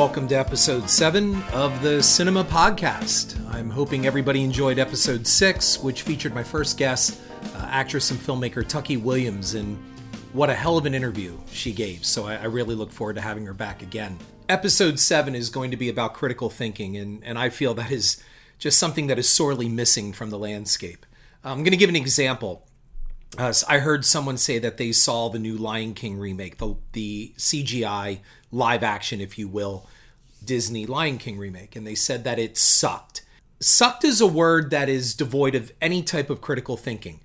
Welcome to episode 7 of the Cynema Podcast. I'm hoping everybody enjoyed episode 6, which featured my first guest, uh, actress and filmmaker Tucky Williams, and what a hell of an interview she gave. So I, I really look forward to having her back again. Episode 7 is going to be about critical thinking, and, and I feel that is just something that is sorely missing from the landscape. I'm going to give an example. Uh, I heard someone say that they saw the new Lion King remake, the, the CGI live action, if you will, Disney Lion King remake, and they said that it sucked. Sucked is a word that is devoid of any type of critical thinking.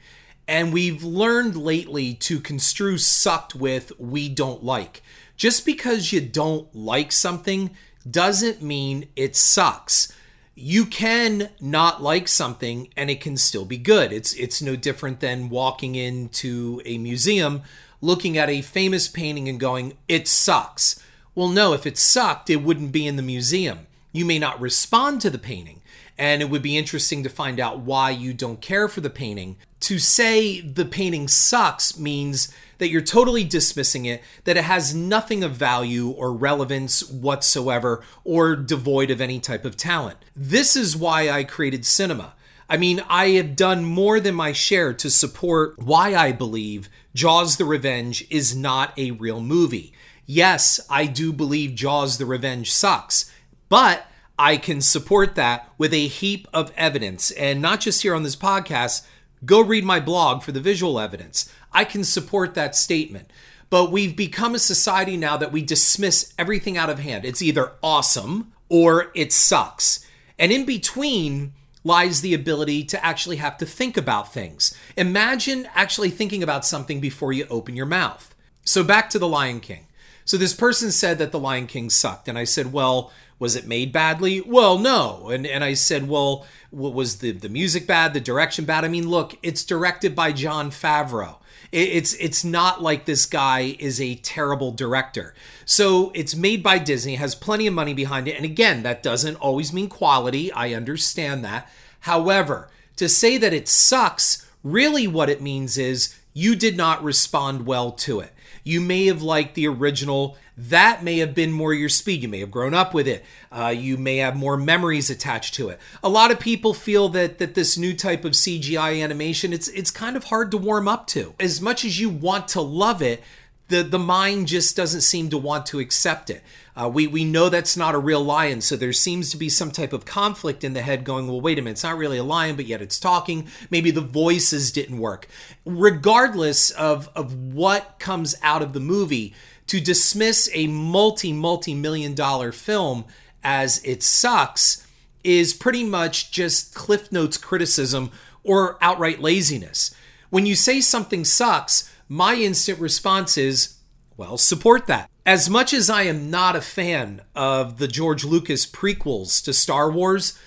And we've learned lately to construe sucked with we don't like. Just because you don't like something doesn't mean it sucks you can not like something and it can still be good. It's it's no different than walking into a museum, looking at a famous painting and going, "It sucks." Well, no, if it sucked, it wouldn't be in the museum. You may not respond to the painting, and it would be interesting to find out why you don't care for the painting. To say the painting sucks means that you're totally dismissing it, that it has nothing of value or relevance whatsoever, or devoid of any type of talent. This is why I created Cynema. I mean, I have done more than my share to support why I believe Jaws the Revenge is not a real movie. Yes, I do believe Jaws the Revenge sucks, but I can support that with a heap of evidence. And not just here on this podcast, go read my blog for the visual evidence. I can support that statement. But we've become a society now that we dismiss everything out of hand. It's either awesome or it sucks. And in between lies the ability to actually have to think about things. Imagine actually thinking about something before you open your mouth. So back to The Lion King. So this person said that The Lion King sucked. And I said, well, was it made badly? Well, no. And and I said, well, what was the the music bad, the direction bad? I mean, look, it's directed by Jon Favreau. It's it's not like this guy is a terrible director. So it's made by Disney, has plenty of money behind it, and again, that doesn't always mean quality. I understand that. However, to say that it sucks, really what it means is you did not respond well to it. You may have liked the original. That may have been more your speed. You may have grown up with it. Uh, you may have more memories attached to it. A lot of people feel that that this new type of CGI animation it's it's kind of hard to warm up to. As much as you want to love it, the the mind just doesn't seem to want to accept it. Uh, we we know that's not a real lion, so there seems to be some type of conflict in the head. Going, well, wait a minute, it's not really a lion, but yet it's talking. Maybe the voices didn't work. Regardless of of what comes out of the movie, to dismiss a multi multi million dollar film as it sucks is pretty much just Cliff Notes criticism or outright laziness. When you say something sucks my instant response is, well, support that. As much as I am not a fan of the George Lucas prequels to Star Wars,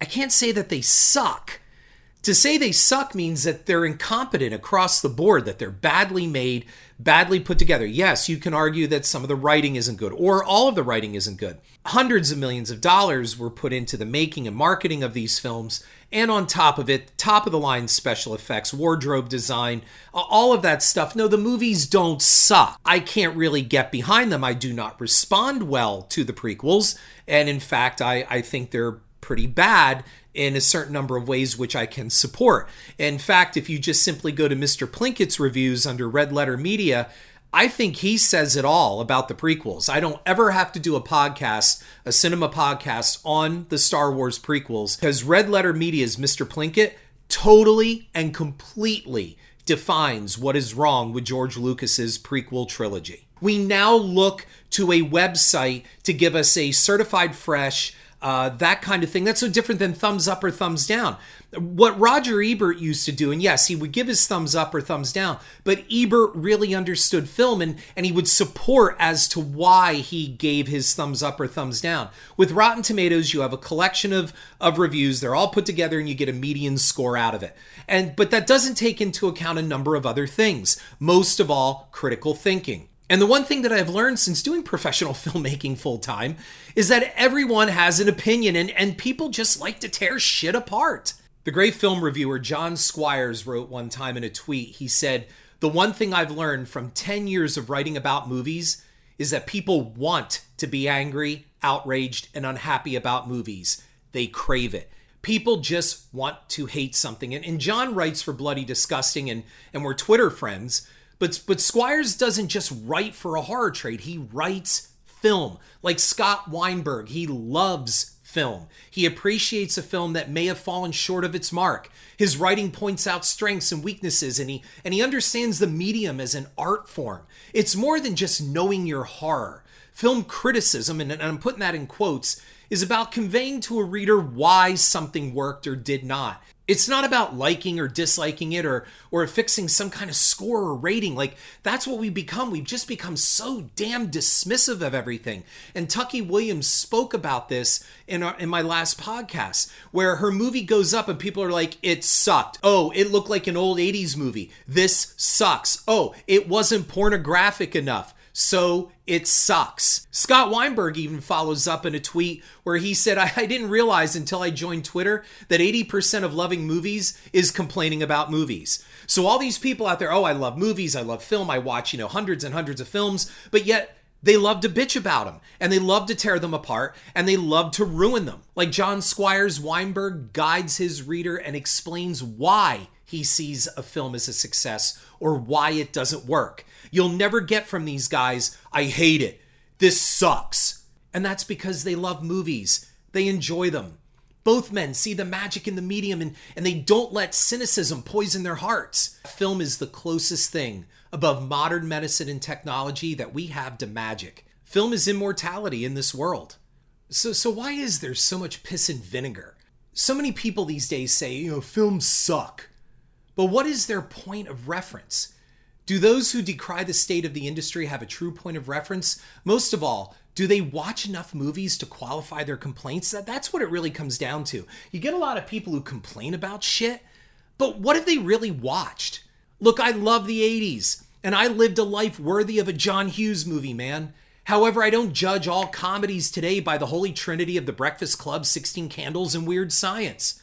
I can't say that they suck. To say they suck means that they're incompetent across the board, that they're badly made, badly put together. Yes, you can argue that some of the writing isn't good or all of the writing isn't good. Hundreds of millions of dollars were put into the making and marketing of these films, and on top of it, top of the line special effects, wardrobe design, all of that stuff. No, the movies don't suck. I can't really get behind them. I do not respond well to the prequels, and in fact, I, I think they're pretty bad in a certain number of ways which I can support. In fact, if you just simply go to Mr. Plinkett's reviews under Red Letter Media, I think he says it all about the prequels. I don't ever have to do a podcast, a Cynema podcast on the Star Wars prequels because Red Letter Media's Mr. Plinkett totally and completely defines what is wrong with George Lucas's prequel trilogy. We now look to a website to give us a certified fresh uh, that kind of thing. That's so different than thumbs up or thumbs down. What Roger Ebert used to do, and yes, he would give his thumbs up or thumbs down, but Ebert really understood film and, and he would support as to why he gave his thumbs up or thumbs down. With Rotten Tomatoes, you have a collection of, of reviews, they're all put together and you get a median score out of it. And but that doesn't take into account a number of other things, most of all, critical thinking. And the one thing that I've learned since doing professional filmmaking full time is that everyone has an opinion and, and people just like to tear shit apart. The great film reviewer John Squires wrote one time in a tweet, he said, The one thing I've learned from 10 years of writing about movies is that people want to be angry outraged, and unhappy about movies. They crave it. People just want to hate something. And, and John writes for Bloody Disgusting, and, and we're Twitter friends. But, but Squires doesn't just write for a horror trade, he writes film. Like Scott Weinberg, he loves film. He appreciates a film that may have fallen short of its mark. His writing points out strengths and weaknesses and he and he understands the medium as an art form. It's more than just knowing your horror. Film criticism and, and I'm putting that in quotes is about conveying to a reader why something worked or did not. It's not about liking or disliking it or or affixing some kind of score or rating. Like that's what we become. We've just become so damn dismissive of everything. And Tucky Williams spoke about this in our, in my last podcast where her movie goes up and people are like it sucked. Oh, it looked like an old 80s movie. This sucks. Oh, it wasn't pornographic enough so it sucks. Scott Weinberg even follows up in a tweet where he said, I, I, didn't realize until I joined Twitter that 80% of loving movies is complaining about movies. So all these people out there, oh, I love movies, I love film, I watch, you know, hundreds and hundreds of films, but yet they love to bitch about them and they love to tear them apart and they love to ruin them. Like John Squires Weinberg guides his reader and explains why he sees a film as a success or why it doesn't work. You'll never get from these guys, I hate it. This sucks. And that's because they love movies, they enjoy them. Both men see the magic in the medium and, and they don't let cynicism poison their hearts. Film is the closest thing above modern medicine and technology that we have to magic. Film is immortality in this world. So, so why is there so much piss and vinegar? So many people these days say, you know, films suck. But what is their point of reference? Do those who decry the state of the industry have a true point of reference? Most of all, do they watch enough movies to qualify their complaints? That, that's what it really comes down to. You get a lot of people who complain about shit, but what have they really watched? Look, I love the 80s, and I lived a life worthy of a John Hughes movie, man. However, I don't judge all comedies today by the holy trinity of The Breakfast Club, 16 Candles, and Weird Science.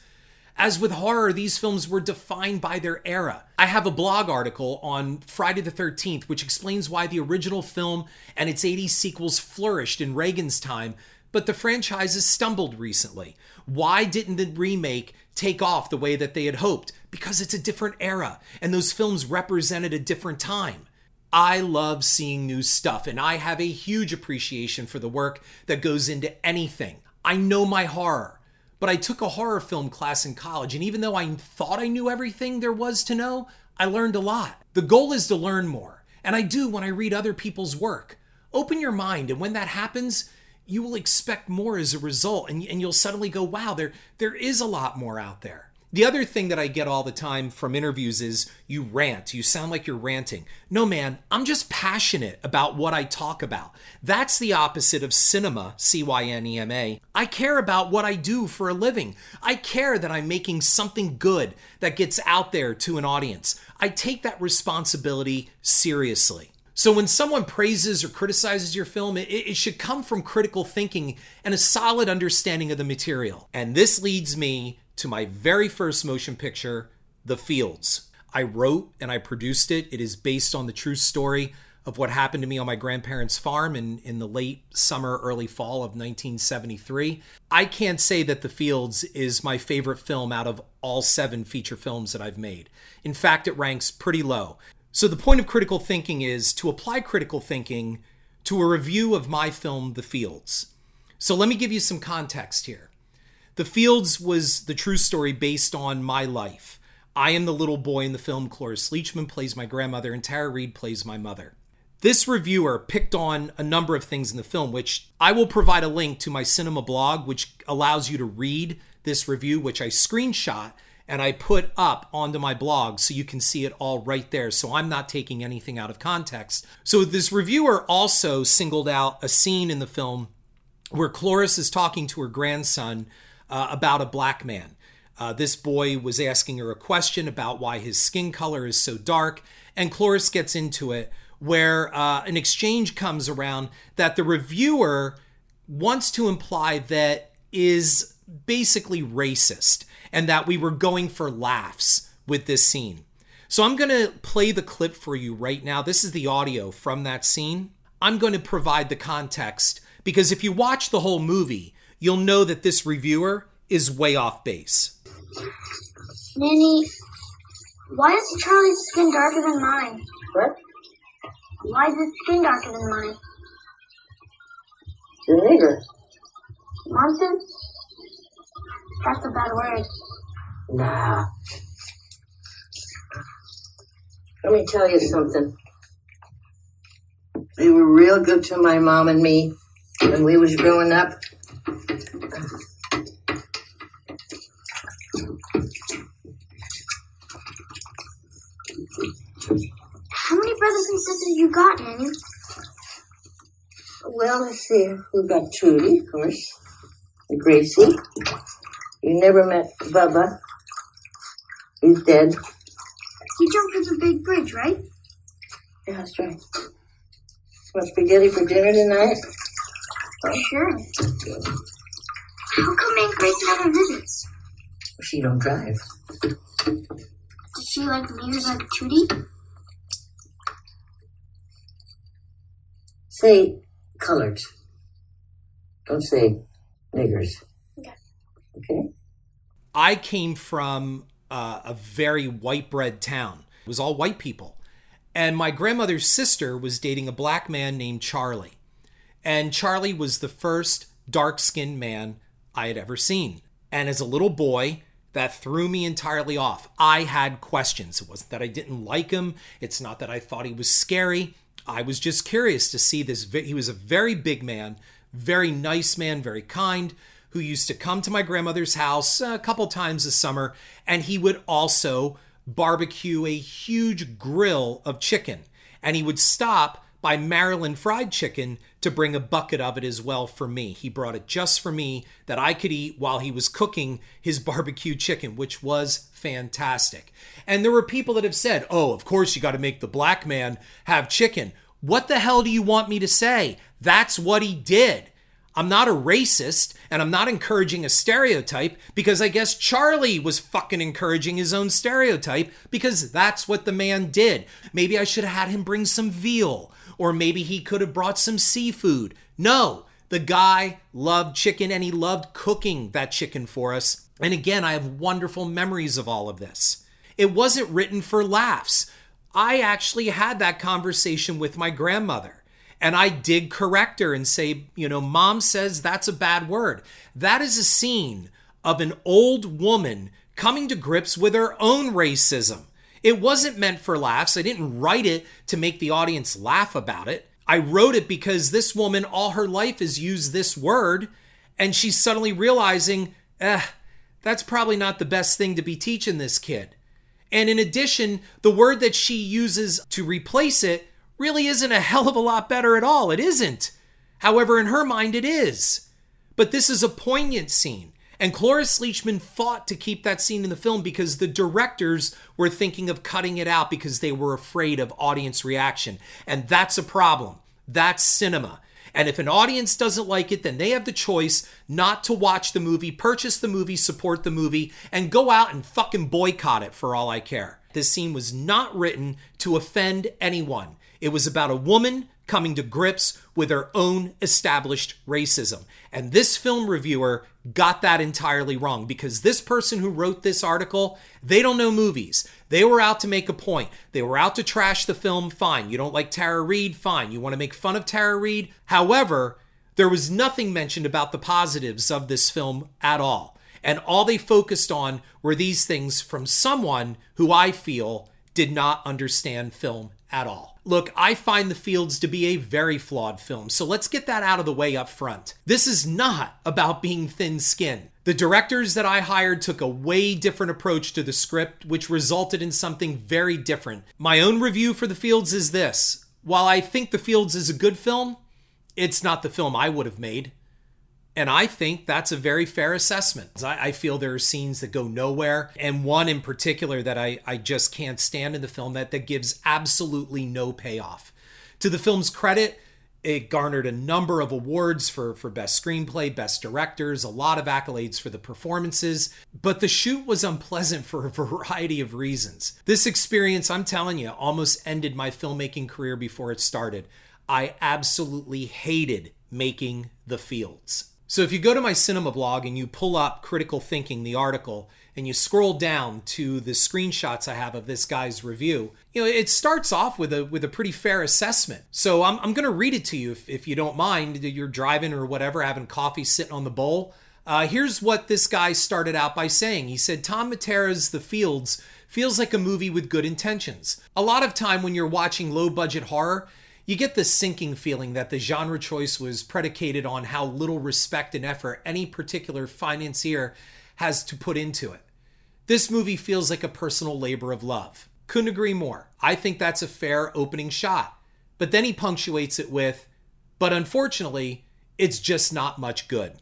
As with horror, these films were defined by their era. I have a blog article on Friday the 13th which explains why the original film and its 80s sequels flourished in Reagan's time, but the franchises stumbled recently. Why didn't the remake take off the way that they had hoped? Because it's a different era, and those films represented a different time. I love seeing new stuff, and I have a huge appreciation for the work that goes into anything. I know my horror but I took a horror film class in college, and even though I thought I knew everything there was to know, I learned a lot. The goal is to learn more, and I do when I read other people's work. Open your mind, and when that happens, you will expect more as a result, and, and you'll suddenly go, wow, there, there is a lot more out there. The other thing that I get all the time from interviews is you rant. You sound like you're ranting. No, man, I'm just passionate about what I talk about. That's the opposite of Cynema, C Y N E M A. I care about what I do for a living. I care that I'm making something good that gets out there to an audience. I take that responsibility seriously. So when someone praises or criticizes your film, it, it, should come from critical thinking and a solid understanding of the material. And this leads me to my very first motion picture, The Fields. I wrote and I produced it. It is based on the true story of what happened to me on my grandparents' farm in, in the late summer, early fall of 1973. I can't say that The Fields is my favorite film out of all seven feature films that I've made. In fact, it ranks pretty low. So, the point of critical thinking is to apply critical thinking to a review of my film, The Fields. So, let me give you some context here. The Fields was the true story based on my life. I am the little boy in the film. Cloris Leachman plays my grandmother, and Tara Reid plays my mother. This reviewer picked on a number of things in the film, which I will provide a link to my Cynema blog, which allows you to read this review, which I screenshot and I put up onto my blog so you can see it all right there. So I'm not taking anything out of context. So this reviewer also singled out a scene in the film where Cloris is talking to her grandson uh, about a black man. Uh, this boy was asking her a question about why his skin color is so dark, and Cloris gets into it where uh, an exchange comes around that the reviewer wants to imply that is basically racist and that we were going for laughs with this scene. So I'm going to play the clip for you right now. This is the audio from that scene. I'm going to provide the context Because if you watch the whole movie, you'll know that this reviewer is way off base. Nanny, why is Charlie's skin darker than mine? What? Why is his skin darker than mine? The nigger. Nonsense? That's a bad word. Nah. Let me tell you something. They were real good to my mom and me when we was growing up. How many brothers and sisters Well, let's see. We've got Trudy, of course. And Gracie. You never met Bubba. He's dead. He jumped over the big bridge, right? Yeah, that's right. Want spaghetti for dinner tonight? Oh, Sure. How come Aunt Grace never visits? She don't drive. Does she like leaders like Trudy? Say colored. Don't say niggers. Okay. Okay? I came from uh, a very white bread town. It was all white people. And my grandmother's sister was dating a black man named Charlie. And Charlie was the first dark skinned man I had ever seen. And as a little boy, that threw me entirely off. I had questions. It wasn't that I didn't like him, it's not that I thought he was scary. I was just curious to see this. He was a very big man, very nice man, very kind, who used to come to my grandmother's house a couple times a summer, and he would also barbecue a huge grill of chicken. And he would stop by Maryland Fried Chicken to bring a bucket of it as well for me. He brought it just for me that I could eat while he was cooking his barbecue chicken, which was fantastic. And there were people that have said, oh, of course you got to make the black man have chicken. What the hell do you want me to say? That's what he did. I'm not a racist and I'm not encouraging a stereotype because I guess Charlie was fucking encouraging his own stereotype because that's what the man did. Maybe I should have had him bring some veal or maybe he could have brought some seafood. No, the guy loved chicken and he loved cooking that chicken for us. And again, I have wonderful memories of all of this. It wasn't written for laughs. I actually had that conversation with my grandmother. And I did correct her and say, you know, mom says that's a bad word. That is a scene of an old woman coming to grips with her own racism. It wasn't meant for laughs. I didn't write it to make the audience laugh about it. I wrote it because this woman, all her life, has used this word, and she's suddenly realizing, eh, that's probably not the best thing to be teaching this kid. And in addition, the word that she uses to replace it really isn't a hell of a lot better at all. It isn't. However, in her mind, it is. But this is a poignant scene. And Cloris Leachman fought to keep that scene in the film because the directors were thinking of cutting it out because they were afraid of audience reaction. And that's a problem. That's Cynema. And if an audience doesn't like it, then they have the choice not to watch the movie, purchase the movie, support the movie, and go out and fucking boycott it for all I care. This scene was not written to offend anyone. It was about a woman coming to grips with her own established racism. And this film reviewer got that entirely wrong because this person who wrote this article, they don't know movies. They were out to make a point. They were out to trash the film, fine. You don't like Tara Reid, fine. You want to make fun of Tara Reid? However, there was nothing mentioned about the positives of this film at all. And all they focused on were these things from someone who I feel did not understand film at all. Look, I find The Fields to be a very flawed film, so let's get that out of the way up front. This is not about being thin skinned. The directors that I hired took a way different approach to the script, which resulted in something very different. My own review for The Fields is this While I think The Fields is a good film, it's not the film I would have made. And I think that's a very fair assessment. I, I, feel there are scenes that go nowhere, and one in particular that I, I just can't stand in the film that, that gives absolutely no payoff. To the film's credit, it garnered a number of awards for, for best screenplay, best directors, a lot of accolades for the performances, but the shoot was unpleasant for a variety of reasons. This experience, I'm telling you, almost ended my filmmaking career before it started. I absolutely hated making the fields. So if you go to my Cynema blog and you pull up Critical Thinking, the article, and you scroll down to the screenshots I have of this guy's review, you know, it starts off with a with a pretty fair assessment. So I'm, I'm to read it to you if, if you don't mind. You're driving or whatever, having coffee, sitting on the bowl. Uh, here's what this guy started out by saying. He said, Tom Mattera's The Fields feels like a movie with good intentions. A lot of time when you're watching low budget horror, you get the sinking feeling that the genre choice was predicated on how little respect and effort any particular financier has to put into it. This movie feels like a personal labor of love. Couldn't agree more. I think that's a fair opening shot. But then he punctuates it with, but unfortunately, it's just not much good.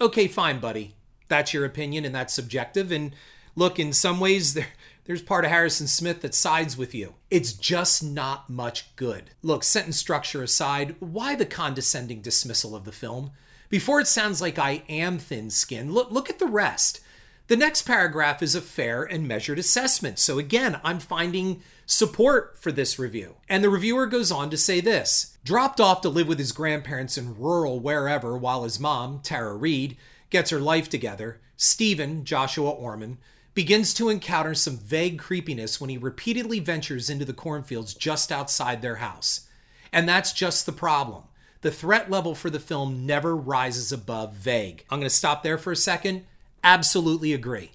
Okay, fine, buddy. That's your opinion and that's subjective. And look, in some ways, there, there's part of Harrison Smith that sides with you. It's just not much good. Look, sentence structure aside, why the condescending dismissal of the film? Before it sounds like I am thin skinned, look, look at the rest. The next paragraph is a fair and measured assessment. So again, I'm finding support for this review. And the reviewer goes on to say this Dropped off to live with his grandparents in rural wherever while his mom, Tara Reid, gets her life together, Stephen, Joshua Ormond, begins to encounter some vague creepiness when he repeatedly ventures into the cornfields just outside their house. And that's just the problem. The threat level for the film never rises above vague. I'm going to stop there for a second Absolutely agree.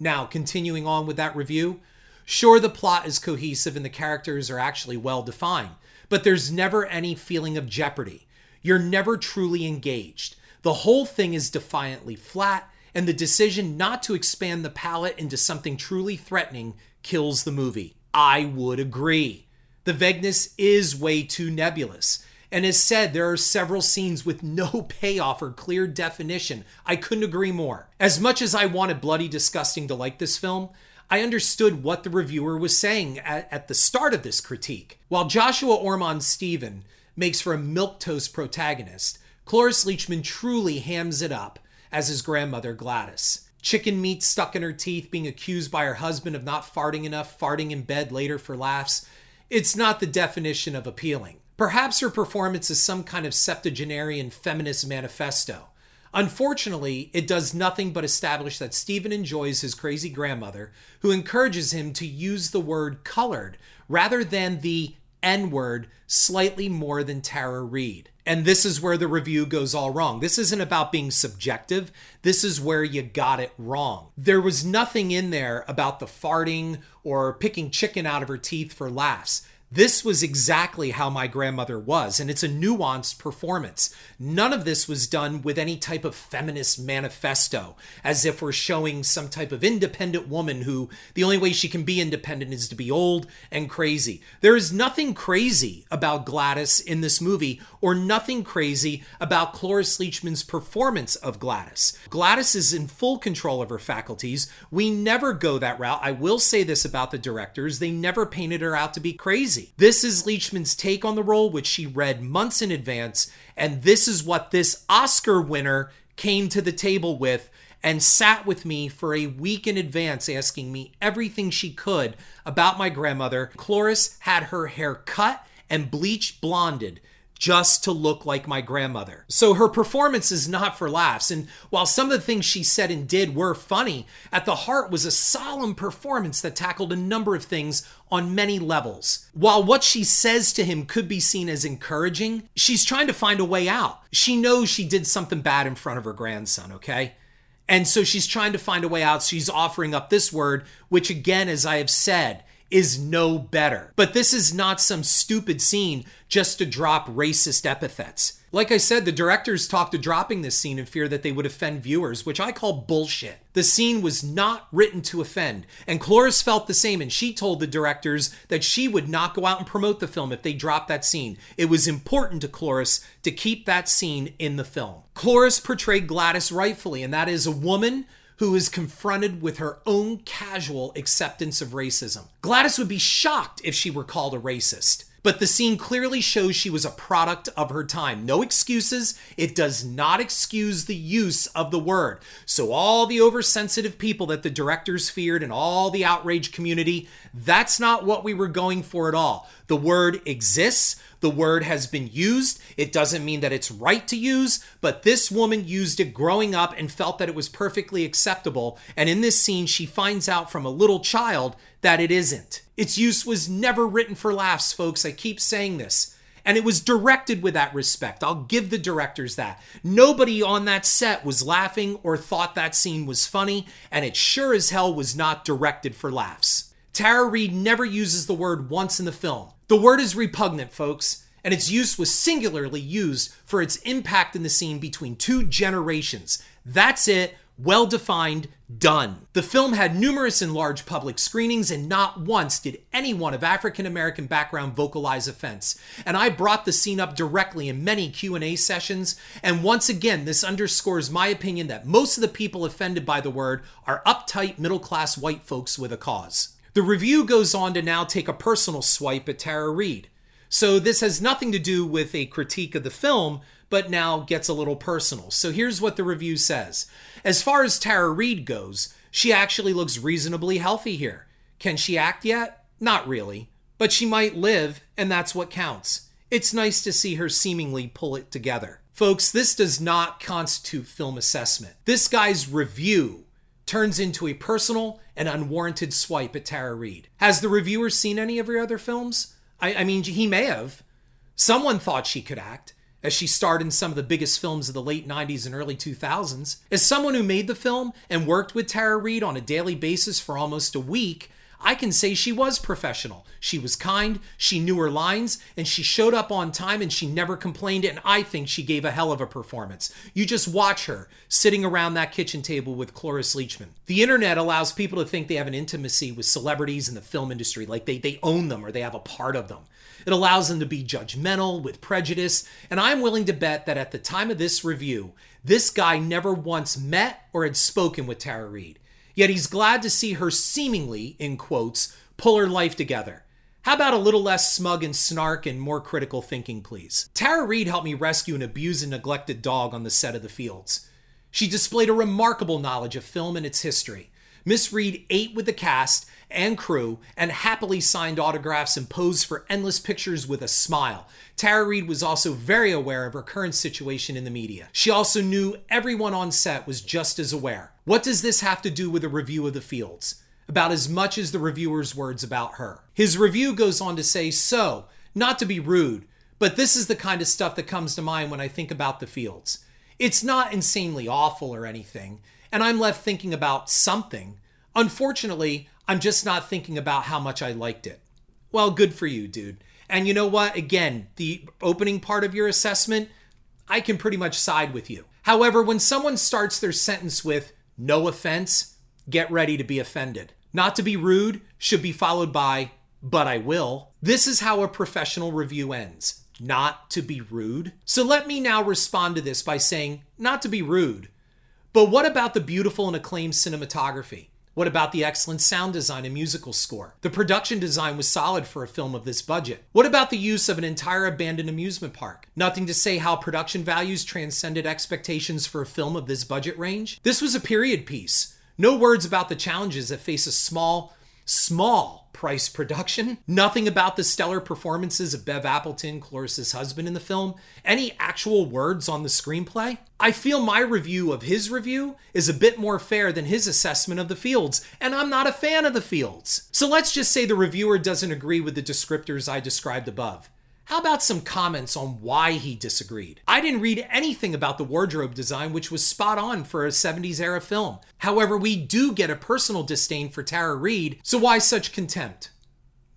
Now, continuing on with that review, sure, the plot is cohesive and the characters are actually well defined, but there's never any feeling of jeopardy. You're never truly engaged. The whole thing is defiantly flat, and the decision not to expand the palette into something truly threatening kills the movie. I would agree. The vagueness is way too nebulous. And as said, there are several scenes with no payoff or clear definition. I couldn't agree more. As much as I wanted Bloody Disgusting to like this film, I understood what the reviewer was saying at, at the start of this critique. While Joshua Ormond Stephen makes for a milquetoast protagonist, Cloris Leachman truly hams it up as his grandmother Gladys. Chicken meat stuck in her teeth, being accused by her husband of not farting enough, farting in bed later for laughs. It's not the definition of appealing. Perhaps her performance is some kind of septuagenarian feminist manifesto. Unfortunately, it does nothing but establish that Stephen enjoys his crazy grandmother, who encourages him to use the word colored rather than the N word slightly more than Tara Reid. And this is where the review goes all wrong. This isn't about being subjective. This is where you got it wrong. There was nothing in there about the farting or picking chicken out of her teeth for laughs. This was exactly how my grandmother was, and it's a nuanced performance. None of this was done with any type of feminist manifesto, as if we're showing some type of independent woman who the only way she can be independent is to be old and crazy. There is nothing crazy about Gladys in this movie, or nothing crazy about Cloris Leachman's performance of Gladys. Gladys is in full control of her faculties. We never go that route. I will say this about the directors they never painted her out to be crazy crazy. This is Leachman's take on the role, which she read months in advance, and this is what this Oscar winner came to the table with and sat with me for a week in advance asking me everything she could about my grandmother. Cloris had her hair cut and bleached blonded just to look like my grandmother. So her performance is not for laughs. And while some of the things she said and did were funny, at the heart was a solemn performance that tackled a number of things on many levels. While what she says to him could be seen as encouraging, she's trying to find a way out. She knows she did something bad in front of her grandson, okay? And so she's trying to find a way out. She's offering up this word, which, again, as I have said, is no better. But this is not some stupid scene just to drop racist epithets. Like I said, the directors talked to dropping this scene in fear that they would offend viewers, which I call bullshit. The scene was not written to offend, and Cloris felt the same, and she told the directors that she would not go out and promote the film if they dropped that scene. It was important to Cloris to keep that scene in the film. Cloris portrayed Gladys rightfully, and that is a woman who is confronted with her own casual acceptance of racism. Gladys would be shocked if she were called a racist. But the scene clearly shows she was a product of her time. No excuses. It does not excuse the use of the word. So, all the oversensitive people that the directors feared and all the outrage community, that's not what we were going for at all. The word exists. The word has been used. It doesn't mean that it's right to use, but this woman used it growing up and felt that it was perfectly acceptable. And in this scene, she finds out from a little child that it isn't. Its use was never written for laughs, folks. I keep saying this. And it was directed with that respect. I'll give the directors that. Nobody on that set was laughing or thought that scene was funny, and it sure as hell was not directed for laughs. Tara Reid never uses the word once in the film. The word is repugnant, folks, and its use was singularly used for its impact in the scene between two generations. That's it well defined, done. The film had numerous and large public screenings, and not once did anyone of African American background vocalize offense. And I brought the scene up directly in many Q&A sessions, and once again, this underscores my opinion that most of the people offended by the word are uptight middle-class white folks with a cause. The review goes on to now take a personal swipe at Tara Reid. So this has nothing to do with a critique of the film, but now gets a little personal. So here's what the review says. As far as Tara Reid goes, she actually looks reasonably healthy here. Can she act yet? Not really. But she might live, and that's what counts. It's nice to see her seemingly pull it together. Folks, this does not constitute film assessment. This guy's review turns into a personal and unwarranted swipe at Tara Reid. Has the reviewer seen any of her other films? I, I mean, he may have. Someone thought she could act as she starred in some of the biggest films of the late 90s and early 2000s. As someone who made the film and worked with Tara Reid on a daily basis for almost a week, I can say she was professional. She was kind, she knew her lines, and she showed up on time and she never complained. And I think she gave a hell of a performance. You just watch her sitting around that kitchen table with Cloris Leachman. The internet allows people to think they have an intimacy with celebrities in the film industry, like they, they own them or they have a part of them. It allows them to be judgmental with prejudice. And I'm willing to bet that at the time of this review, this guy never once met or had spoken with Tara Reid. Yet he's glad to see her seemingly, in quotes, pull her life together. How about a little less smug and snark and more critical thinking, please? Tara Reid helped me rescue an abused and neglected dog on the set of The Fields. She displayed a remarkable knowledge of film and its history. Miss Reid ate with the cast and crew and happily signed autographs and posed for endless pictures with a smile. Tara Reid was also very aware of her current situation in the media. She also knew everyone on set was just as aware. What does this have to do with a review of the fields? About as much as the reviewer's words about her. His review goes on to say, So, not to be rude, but this is the kind of stuff that comes to mind when I think about the fields. It's not insanely awful or anything, and I'm left thinking about something. Unfortunately, I'm just not thinking about how much I liked it. Well, good for you, dude. And you know what? Again, the opening part of your assessment, I can pretty much side with you. However, when someone starts their sentence with, no offense, get ready to be offended. Not to be rude should be followed by, but I will. This is how a professional review ends. Not to be rude. So let me now respond to this by saying, not to be rude. But what about the beautiful and acclaimed cinematography? What about the excellent sound design and musical score? The production design was solid for a film of this budget. What about the use of an entire abandoned amusement park? Nothing to say how production values transcended expectations for a film of this budget range? This was a period piece. No words about the challenges that face a small, small price production, nothing about the stellar performances of Bev Appleton, Cloris's husband in the film, any actual words on the screenplay. I feel my review of his review is a bit more fair than his assessment of the fields, and I'm not a fan of the fields. So let's just say the reviewer doesn't agree with the descriptors I described above. How about some comments on why he disagreed? I didn't read anything about the wardrobe design, which was spot on for a 70s era film. However, we do get a personal disdain for Tara Reid, so why such contempt?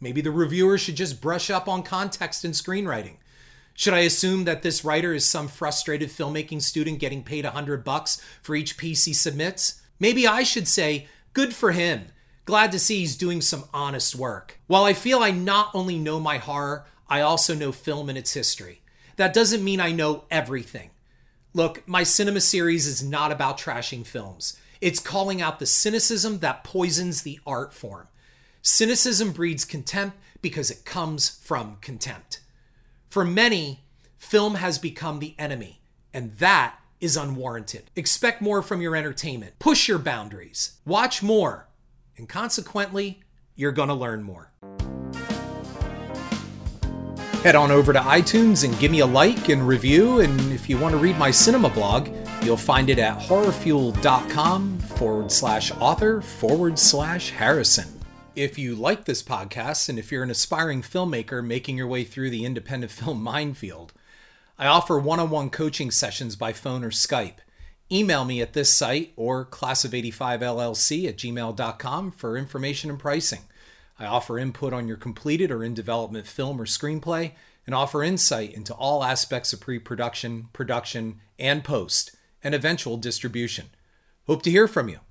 Maybe the reviewer should just brush up on context and screenwriting. Should I assume that this writer is some frustrated filmmaking student getting paid a hundred bucks for each piece he submits? Maybe I should say, good for him. Glad to see he's doing some honest work. While I feel I not only know my horror, I also know film and its history. That doesn't mean I know everything. Look, my Cynema series is not about trashing films. It's calling out the cynicism that poisons the art form. Cynicism breeds contempt because it comes from contempt. For many, film has become the enemy, and that is unwarranted. Expect more from your entertainment. Push your boundaries. Watch more, and consequently, you're going to learn more. Head on over to iTunes and give me a like and review. And if you want to read my Cynema blog, you'll find it at horrorfuel.com forward slash author forward slash Harrison. If you like this podcast and if you're an aspiring filmmaker making your way through the independent film minefield, I offer one on one coaching sessions by phone or Skype. Email me at this site or class of85llc at gmail.com for information and pricing. I offer input on your completed or in development film or screenplay and offer insight into all aspects of pre production, production, and post, and eventual distribution. Hope to hear from you.